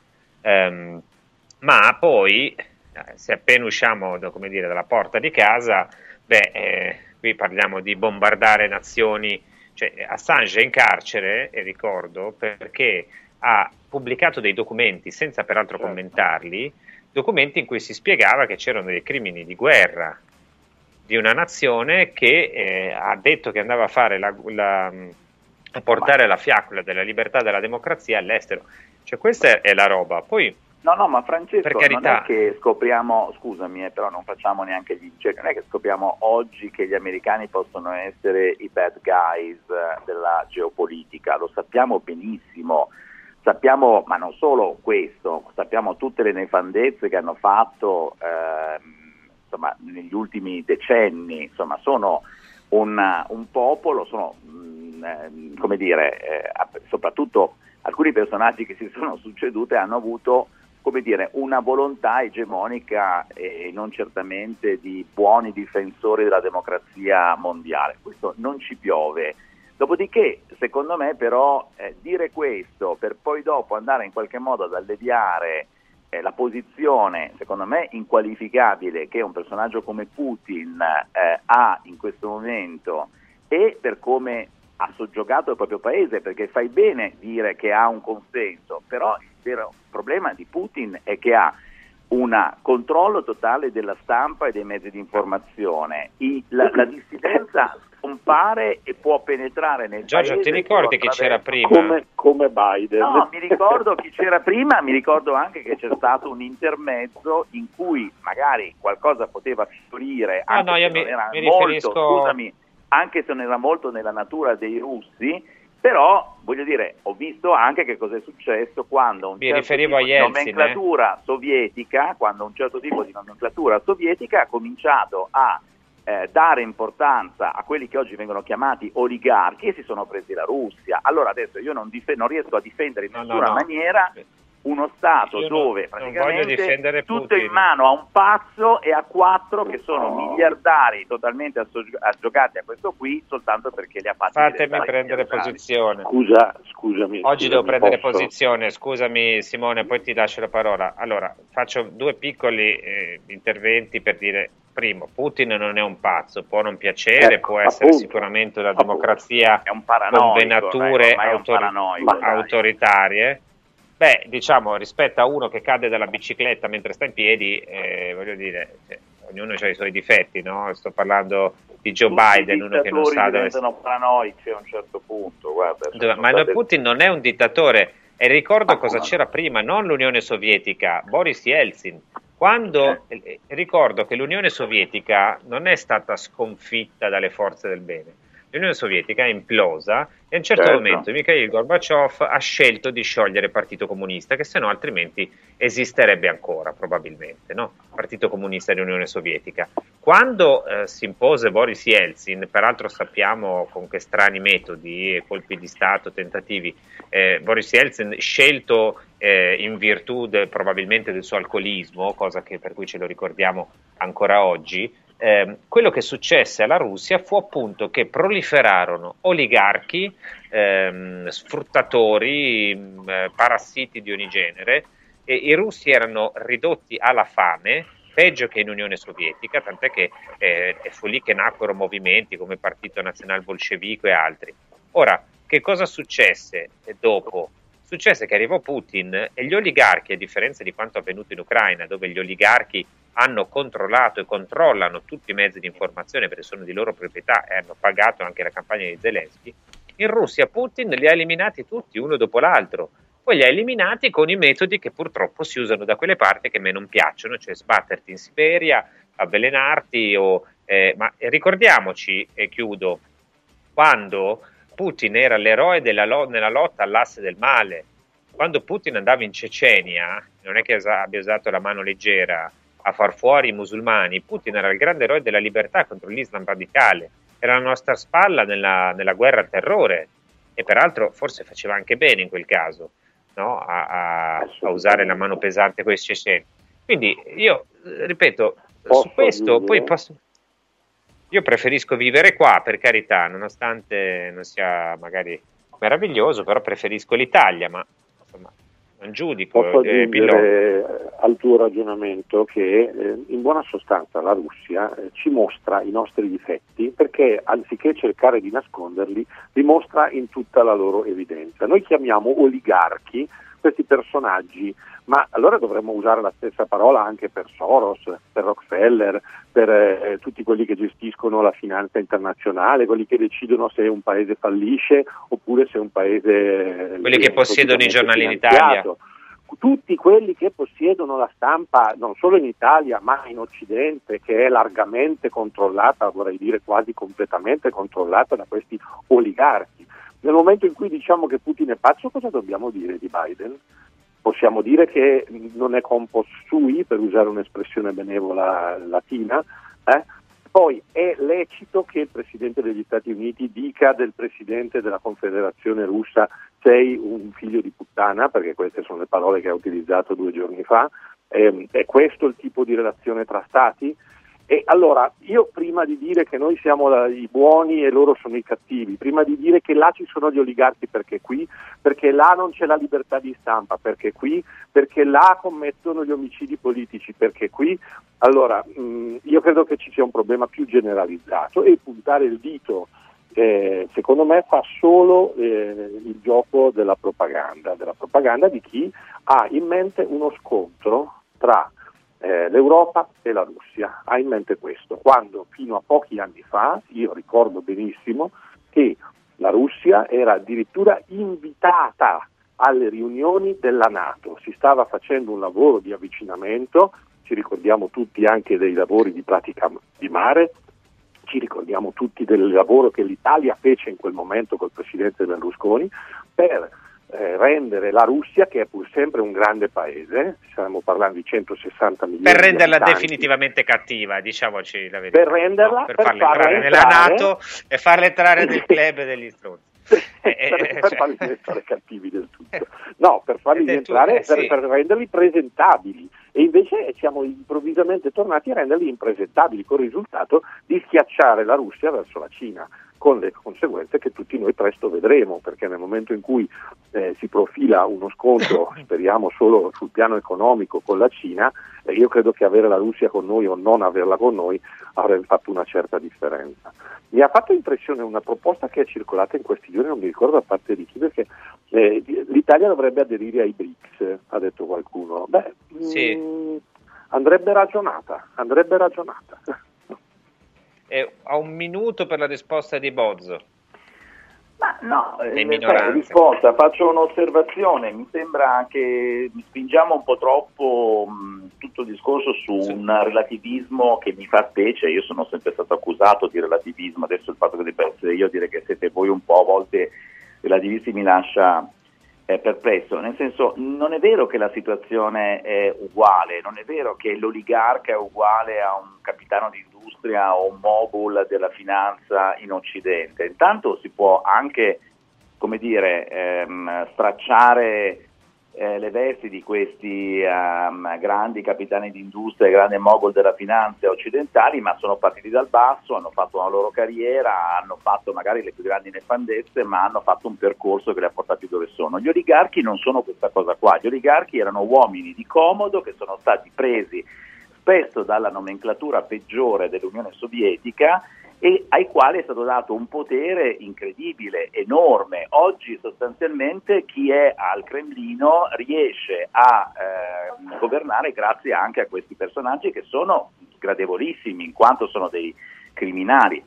Um, ma poi, se appena usciamo come dire, dalla porta di casa, beh, eh, qui parliamo di bombardare nazioni. Cioè, Assange è in carcere, e ricordo, perché ha pubblicato dei documenti, senza peraltro certo. commentarli, documenti in cui si spiegava che c'erano dei crimini di guerra di una nazione che eh, ha detto che andava a fare la, la, a portare la fiaccola della libertà e della democrazia all'estero. Cioè questa è la roba. Poi No, no, ma Francesco, non è che scopriamo, scusami, eh, però non facciamo neanche gli cioè, non è che scopriamo oggi che gli americani possono essere i bad guys eh, della geopolitica, lo sappiamo benissimo. Sappiamo, ma non solo questo, sappiamo tutte le nefandezze che hanno fatto eh, insomma, negli ultimi decenni, insomma, sono un, un popolo, sono, mh, mm, eh, come dire, eh, soprattutto alcuni personaggi che si sono succedute hanno avuto come dire, una volontà egemonica e non certamente di buoni difensori della democrazia mondiale. Questo non ci piove. Dopodiché, secondo me, però, eh, dire questo per poi dopo andare in qualche modo ad alleviare eh, la posizione, secondo me, inqualificabile che un personaggio come Putin eh, ha in questo momento e per come ha soggiogato il proprio paese, perché fai bene dire che ha un consenso, però il vero problema di Putin è che ha un controllo totale della stampa e dei mezzi di informazione. I, la, la, dissidenza scompare e può penetrare nel Giorgio, paese. ti ricordi chi c'era prima? Come, come Biden. No, mi ricordo chi c'era prima, mi ricordo anche che c'è stato un intermezzo in cui magari qualcosa poteva fiorire, ah, no, io mi, mi riferisco... scusami, anche se non era molto nella natura dei russi, però voglio dire, ho visto anche che cosa è successo quando un Mi certo tipo Yeltsin, di nomenclatura eh? sovietica, quando un certo tipo di nomenclatura sovietica ha cominciato a eh, dare importanza a quelli che oggi vengono chiamati oligarchi e si sono presi la Russia. Allora adesso io non, dif- non riesco a difendere in No, no, nessuna no. maniera uno Stato dove praticamente tutto Putin. in mano a un pazzo e a quattro che sono miliardari totalmente assog- aggiocati a questo qui soltanto perché li ha fatti Fatemi prendere posizione. Scusa, scusami. Oggi scusami, devo prendere posso? posizione, scusami Simone, poi ti lascio la parola. Allora, faccio due piccoli eh, interventi per dire, primo, Putin non è un pazzo, può non piacere, Ecco, può essere appunto, sicuramente una democrazia È un paranoico, con venature autori- autoritarie. Beh, diciamo, rispetto a uno che cade dalla bicicletta mentre sta in piedi, eh, voglio dire, cioè, ognuno ha i suoi difetti, no? Sto parlando di Joe Tutti Biden, uno che non sa dove diventano paranoici a un certo punto, guarda. dove- ma state- Putin non è un dittatore e ricordo Ah, cosa no. c'era prima, non l'Unione Sovietica, Boris Yeltsin. Quando eh, ricordo che l'Unione Sovietica non è stata sconfitta dalle forze del bene, l'Unione Sovietica è implosa e a un certo Certo. momento Mikhail Gorbaciov ha scelto di sciogliere il Partito Comunista, che se no altrimenti esisterebbe ancora probabilmente, no? Partito Comunista dell'Unione Sovietica. Quando eh, si impose Boris Yeltsin, peraltro sappiamo con che strani metodi, colpi di Stato, tentativi, eh, Boris Yeltsin scelto eh, in virtù de- probabilmente del suo alcolismo, cosa che, per cui ce lo ricordiamo ancora oggi, ehm, quello che successe alla Russia fu appunto che proliferarono oligarchi, ehm, sfruttatori, mh, eh, parassiti di ogni genere, e i russi erano ridotti alla fame, peggio che in Unione Sovietica, tant'è che eh, fu lì che nacquero movimenti come Partito Nazionale Bolscevico e altri. Ora, che cosa successe dopo? Successe che arrivò Putin e gli oligarchi, a differenza di quanto avvenuto in Ucraina, dove gli oligarchi hanno controllato e controllano tutti i mezzi di informazione perché sono di loro proprietà e hanno pagato anche la campagna di Zelensky, in Russia Putin li ha eliminati tutti uno dopo l'altro. Poi li ha eliminati con i metodi che purtroppo si usano da quelle parti che a me non piacciono, cioè sbatterti in Siberia, avvelenarti o... eh, ma ricordiamoci, e chiudo, quando Putin era l'eroe della lo- nella lotta all'asse del male. Quando Putin andava in Cecenia, non è che abbia usato la mano leggera a far fuori i musulmani, Putin era il grande eroe della libertà contro l'Islam radicale, era la nostra spalla nella, nella guerra al terrore e peraltro forse faceva anche bene in quel caso no? a, a, a, usare la mano pesante con i ceceni. Quindi io ripeto, posso su questo dire? poi posso... Io preferisco vivere qua, per carità, nonostante non sia magari meraviglioso, però preferisco l'Italia, ma insomma, non giudico. Posso eh, aggiungere al tuo ragionamento che eh, in buona sostanza la Russia eh, ci mostra i nostri difetti perché anziché cercare di nasconderli li mostra in tutta la loro evidenza. Noi chiamiamo oligarchi questi personaggi, ma allora dovremmo usare la stessa parola anche per Soros, per Rockefeller, per eh, tutti quelli che gestiscono la finanza internazionale, quelli che decidono se un paese fallisce oppure se un paese... Quelli che possiedono i giornali in Italia tutti quelli che possiedono la stampa non solo in Italia ma in Occidente che è largamente controllata, vorrei dire quasi completamente controllata da questi oligarchi. Nel momento in cui diciamo che Putin è pazzo, cosa dobbiamo dire di Biden? Possiamo dire che non è compos sui, per usare un'espressione benevola latina, eh? Poi è lecito che il Presidente degli Stati Uniti dica del Presidente della Confederazione russa sei un figlio di puttana, perché queste sono le parole che ha utilizzato due giorni fa. Eh, è questo il tipo di relazione tra Stati? E allora, io prima di dire che noi siamo i buoni e loro sono i cattivi, prima di dire che là ci sono gli oligarchi perché qui, perché là non c'è la libertà di stampa perché qui, perché là commettono gli omicidi politici perché qui, allora mh, io credo che ci sia un problema più generalizzato e puntare il dito eh, secondo me fa solo eh, il gioco della propaganda, della propaganda di chi ha in mente uno scontro tra eh, l'Europa e la Russia. Ha in mente questo, quando fino a pochi anni fa, io ricordo benissimo, che la Russia era addirittura invitata alle riunioni della Nato, si stava facendo un lavoro di avvicinamento, ci ricordiamo tutti anche dei lavori di pratica di mare, ci ricordiamo tutti del lavoro che l'Italia fece in quel momento col presidente Berlusconi per eh, rendere la Russia, che è pur sempre un grande paese, stiamo parlando di 160 milioni per renderla di definitivamente cattiva, diciamoci la verità. Per renderla, no, per, per farla entrare, entrare nella Nato e farla entrare nel club degli stronzi. per, per cioè. farli diventare cattivi del tutto. No, per farli diventare, per, per renderli presentabili. E invece siamo improvvisamente tornati a renderli impresentabili, con il risultato di schiacciare la Russia verso la Cina con le conseguenze che tutti noi presto vedremo, perché nel momento in cui eh, si profila uno scontro, speriamo solo sul piano economico con la Cina, eh, io credo che avere la Russia con noi o non averla con noi avrebbe fatto una certa differenza. Mi ha fatto impressione una proposta che è circolata in questi giorni, non mi ricordo a parte di chi, perché eh, l'Italia dovrebbe aderire ai BRICS, ha detto qualcuno. Beh, sì. mh, mm, andrebbe ragionata, andrebbe ragionata. Eh, ho un minuto per la risposta di Bozzo. Ma no, eh, risposta, faccio un'osservazione, mi sembra che spingiamo un po' troppo mh, tutto il discorso su sì. un relativismo che mi fa specie, io sono sempre stato accusato di relativismo, adesso il fatto che debba essere io a dire che siete voi un po' a volte relativisti mi lascia perplesso, nel senso non è vero che la situazione è uguale, non è vero che l'oligarca è uguale a un capitano di industria o un mogul della finanza in Occidente. Intanto si può anche, come dire, ehm, stracciare eh, le vesti di questi um, grandi capitani di industria, grandi mogul della finanza occidentali, ma sono partiti dal basso, hanno fatto una loro carriera, hanno fatto magari le più grandi nefandezze, ma hanno fatto un percorso che li ha portati dove sono. Gli oligarchi non sono questa cosa qua, gli oligarchi erano uomini di comodo che sono stati presi spesso dalla nomenclatura peggiore dell'Unione Sovietica e ai quali è stato dato un potere incredibile, enorme. Oggi sostanzialmente chi è al Cremlino riesce a eh, governare grazie anche a questi personaggi che sono gradevolissimi in quanto sono dei criminali.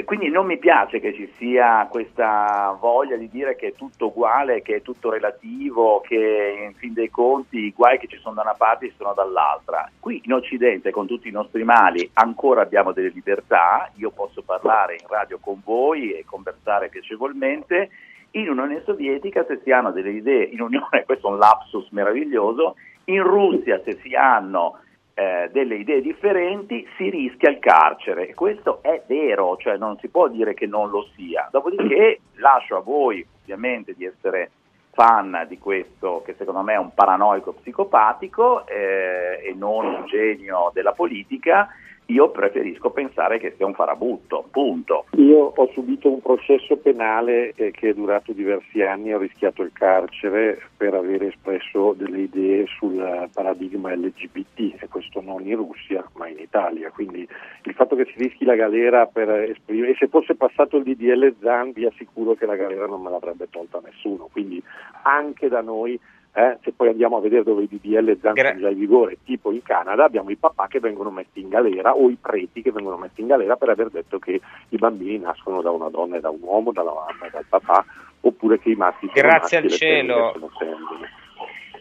E quindi non mi piace che ci sia questa voglia di dire che è tutto uguale, che è tutto relativo, che in fin dei conti i guai che ci sono da una parte ci sono dall'altra. Qui in Occidente, con tutti i nostri mali, ancora abbiamo delle libertà. Io posso parlare in radio con voi e conversare piacevolmente. In Unione Sovietica, se si hanno delle idee, in Unione, questo è un lapsus meraviglioso, in Russia, se si hanno eh, delle idee differenti si rischia il carcere. Questo è vero, cioè non si può dire che non lo sia. Dopodiché lascio a voi ovviamente di essere fan di questo che secondo me è un paranoico psicopatico eh, e non un genio della politica io preferisco pensare che sia un farabutto, punto. Io ho subito un processo penale che è durato diversi anni, ho rischiato il carcere per aver espresso delle idee sul paradigma LGBT e questo non in Russia ma in Italia, quindi il fatto che si rischi la galera per esprimere, e se fosse passato il DDL Zan vi assicuro che la galera non me l'avrebbe tolta nessuno, quindi anche da noi eh, se poi andiamo a vedere dove i DDL ZAN sono già in vigore, tipo in Canada, abbiamo i papà che vengono messi in galera o i preti che vengono messi in galera per aver detto che i bambini nascono da una donna e da un uomo, dalla mamma e dal papà, oppure che i maschi sono Grazie maschi al cielo. sono.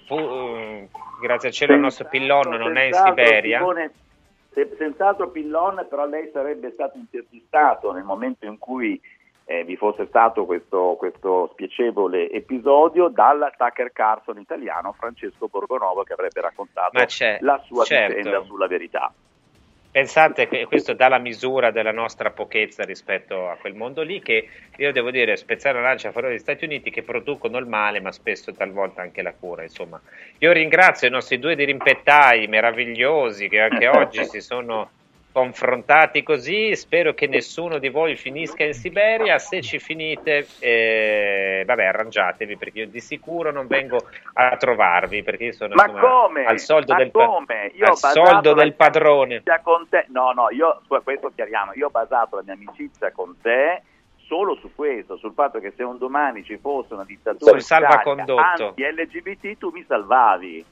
Fu- eh, grazie al cielo il nostro Pillon non è in Siberia. Simone, se- senz'altro Pillon, però lei sarebbe stato intervistato nel momento in cui eh, vi fosse stato questo, questo spiacevole episodio dal Tucker Carlson italiano Francesco Borgonovo che avrebbe raccontato la sua certo. vicenda sulla verità. Pensate che questo dà la misura della nostra pochezza rispetto a quel mondo lì che io devo dire spezzare la lancia a favore degli Stati Uniti che producono il male ma spesso talvolta anche la cura insomma. Io ringrazio i nostri due dirimpettai meravigliosi che anche oggi si sono confrontati così, spero che nessuno di voi finisca in Siberia, se ci finite eh, vabbè arrangiatevi perché io di sicuro non vengo a trovarvi perché io sono Ma come? al soldo Ma del, come? Io al soldo del padrone. Con te. No, no, io su questo chiariamo, io ho basato la mia amicizia con te solo su questo, sul fatto che se un domani ci fosse una dittatura anti-LGBT tu mi salvavi.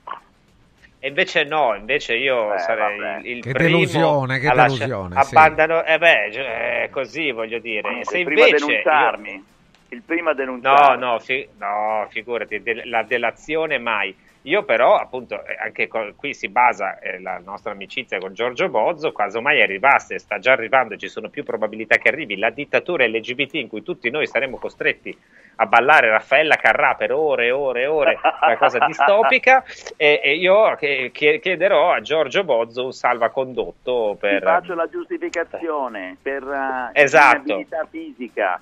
E invece no, invece io Beh, sarei vabbè. il, il Che primo delusione, che delusione, sì. abbandano- eh beh, cioè, è così voglio dire. Se il primo a invece denunciarmi, io- il primo a No, denunciarmi. no, fi- no, figurati, de- la delazione mai. Io però, appunto, eh, anche co- qui si basa eh, la nostra amicizia con Giorgio Bozzo, casomai arrivasse, sta già arrivando ci sono più probabilità che arrivi, la dittatura LGBT in cui tutti noi saremo costretti a ballare Raffaella Carrà per ore e ore e ore, una cosa distopica, e, e io chiederò a Giorgio Bozzo un salvacondotto Ti per... faccio la giustificazione per uh, Esatto. fisica.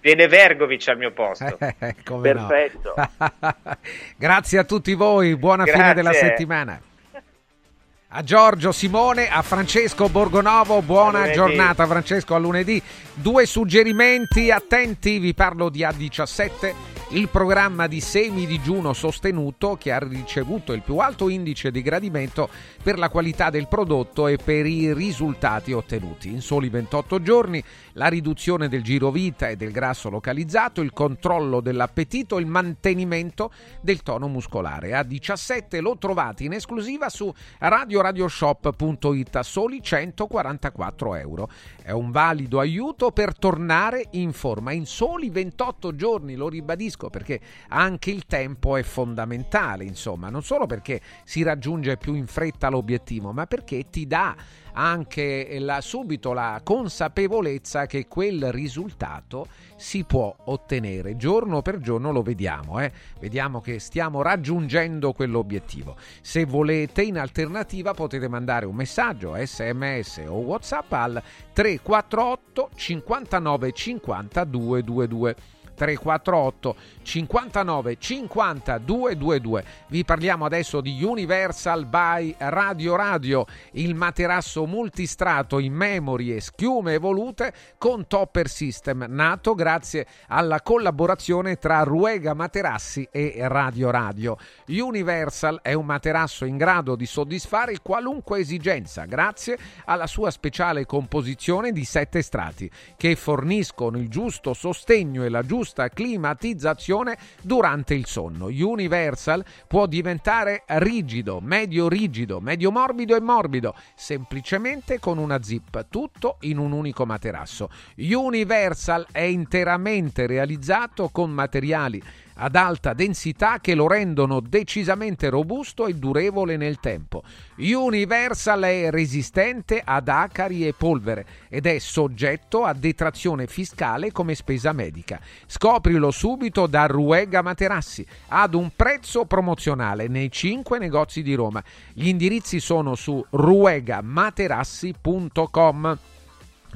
Viene Vergovic al mio posto. Come no. Perfetto. Grazie a tutti voi, buona fine Grazie. della settimana. A Giorgio Simone, a Francesco Borgonovo, buona giornata Francesco a lunedì. Due suggerimenti attenti, vi parlo di A17, il programma di semi-digiuno sostenuto che ha ricevuto il più alto indice di gradimento per la qualità del prodotto e per i risultati ottenuti. In soli 28 giorni la riduzione del girovita e del grasso localizzato, il controllo dell'appetito, il mantenimento del tono muscolare. A 17 lo trovate in esclusiva su radioradioshop.it a soli 144 euro. È un valido aiuto per tornare in forma. In soli 28 giorni, lo ribadisco perché anche il tempo è fondamentale, insomma, non solo perché si raggiunge più in fretta l'obiettivo, ma perché ti dà anche la- subito la consapevolezza che quel risultato si può ottenere. Giorno per giorno lo vediamo eh? vediamo che stiamo raggiungendo quell'obiettivo. Se volete in alternativa potete mandare un messaggio sms o whatsapp al 348 59 50 222 348 59 50 222 vi parliamo adesso di Universal by Radio Radio il materasso multistrato in memory e schiume evolute con Topper System nato grazie alla collaborazione tra Ruega Materassi e Radio Radio. Universal è un materasso in grado di soddisfare qualunque esigenza grazie alla sua speciale composizione di sette strati che forniscono il giusto sostegno e la giusta giusta climatizzazione durante il sonno. Universal può diventare rigido, medio rigido, medio morbido e morbido, semplicemente con una zip, tutto in un unico materasso. Universal è interamente realizzato con materiali ad alta densità che lo rendono decisamente robusto e durevole nel tempo. Universal è resistente ad acari e polvere ed è soggetto a detrazione fiscale come spesa medica. Scoprilo subito da Ruega Materassi ad un prezzo promozionale nei 5 negozi di Roma. Gli indirizzi sono su ruegamaterassi.com.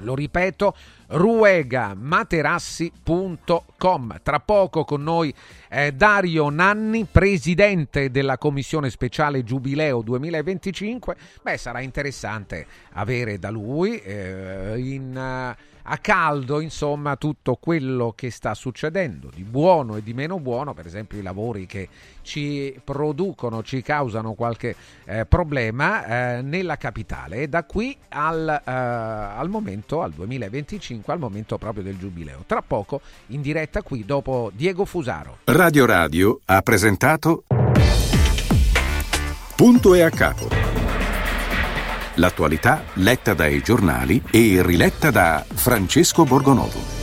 Lo ripeto, ruegamaterassi.com. Tra poco con noi eh, Dario Nanni, presidente della Commissione Speciale Giubileo 2025. Beh, sarà interessante avere da lui eh, in... Uh, a caldo, insomma, tutto quello che sta succedendo, di buono e di meno buono, per esempio i lavori che ci producono, ci causano qualche eh, problema eh, nella capitale e da qui al, eh, al momento, al 2025, al momento proprio del giubileo. Tra poco in diretta qui dopo Diego Fusaro. Radio Radio ha presentato Punto e a capo. L'attualità letta dai giornali e riletta da Francesco Borgonovo.